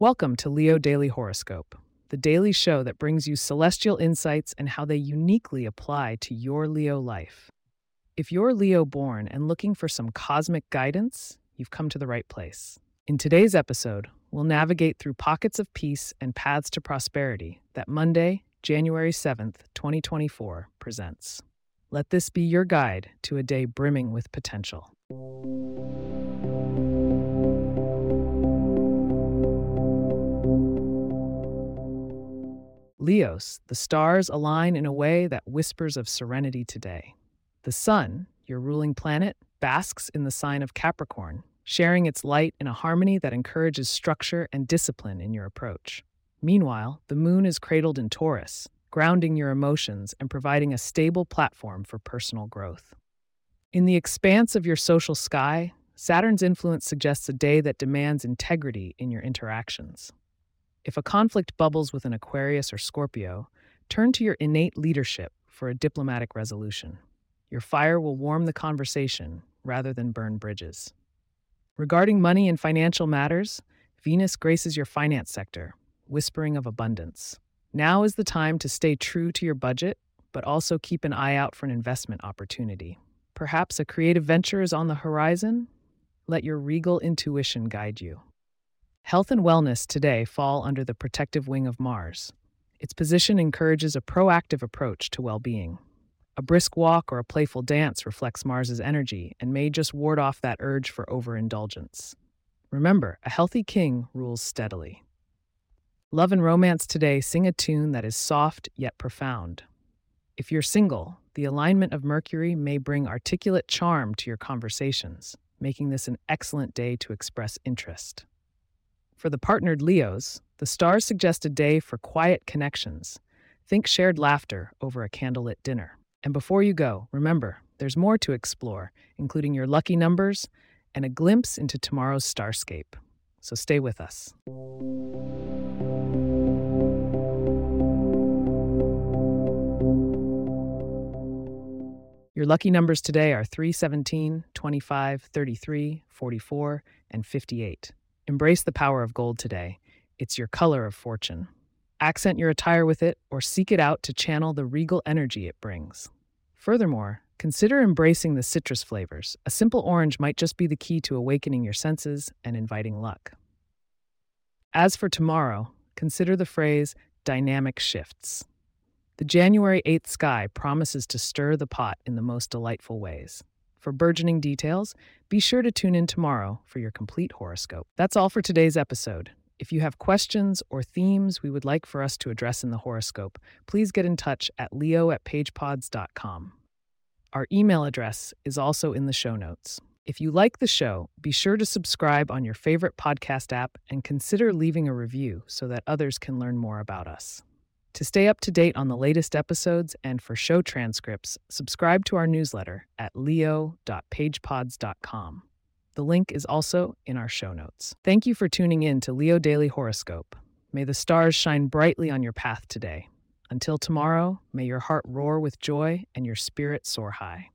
Welcome to Leo Daily Horoscope, the daily show that brings you celestial insights and how they uniquely apply to your Leo life. If you're Leo born and looking for some cosmic guidance, you've come to the right place. In today's episode, we'll navigate through pockets of peace and paths to prosperity that Monday, January 7th, 2024 presents. Let this be your guide to a day brimming with potential. Leos, the stars align in a way that whispers of serenity today. The sun, your ruling planet, basks in the sign of Capricorn, sharing its light in a harmony that encourages structure and discipline in your approach. Meanwhile, the moon is cradled in Taurus, grounding your emotions and providing a stable platform for personal growth. In the expanse of your social sky, Saturn's influence suggests a day that demands integrity in your interactions. If a conflict bubbles with an Aquarius or Scorpio, turn to your innate leadership for a diplomatic resolution. Your fire will warm the conversation rather than burn bridges. Regarding money and financial matters, Venus graces your finance sector, whispering of abundance. Now is the time to stay true to your budget, but also keep an eye out for an investment opportunity. Perhaps a creative venture is on the horizon? Let your regal intuition guide you. Health and wellness today fall under the protective wing of Mars. Its position encourages a proactive approach to well being. A brisk walk or a playful dance reflects Mars's energy and may just ward off that urge for overindulgence. Remember, a healthy king rules steadily. Love and romance today sing a tune that is soft yet profound. If you're single, the alignment of Mercury may bring articulate charm to your conversations, making this an excellent day to express interest. For the partnered Leos, the stars suggest a day for quiet connections. Think shared laughter over a candlelit dinner. And before you go, remember, there's more to explore, including your lucky numbers and a glimpse into tomorrow's starscape. So stay with us. Your lucky numbers today are 317, 25, 33, 44, and 58. Embrace the power of gold today. It's your color of fortune. Accent your attire with it or seek it out to channel the regal energy it brings. Furthermore, consider embracing the citrus flavors. A simple orange might just be the key to awakening your senses and inviting luck. As for tomorrow, consider the phrase dynamic shifts. The January 8th sky promises to stir the pot in the most delightful ways. For burgeoning details, be sure to tune in tomorrow for your complete horoscope. That's all for today's episode. If you have questions or themes we would like for us to address in the horoscope, please get in touch at leo at pagepods.com. Our email address is also in the show notes. If you like the show, be sure to subscribe on your favorite podcast app and consider leaving a review so that others can learn more about us. To stay up to date on the latest episodes and for show transcripts, subscribe to our newsletter at leo.pagepods.com. The link is also in our show notes. Thank you for tuning in to Leo Daily Horoscope. May the stars shine brightly on your path today. Until tomorrow, may your heart roar with joy and your spirit soar high.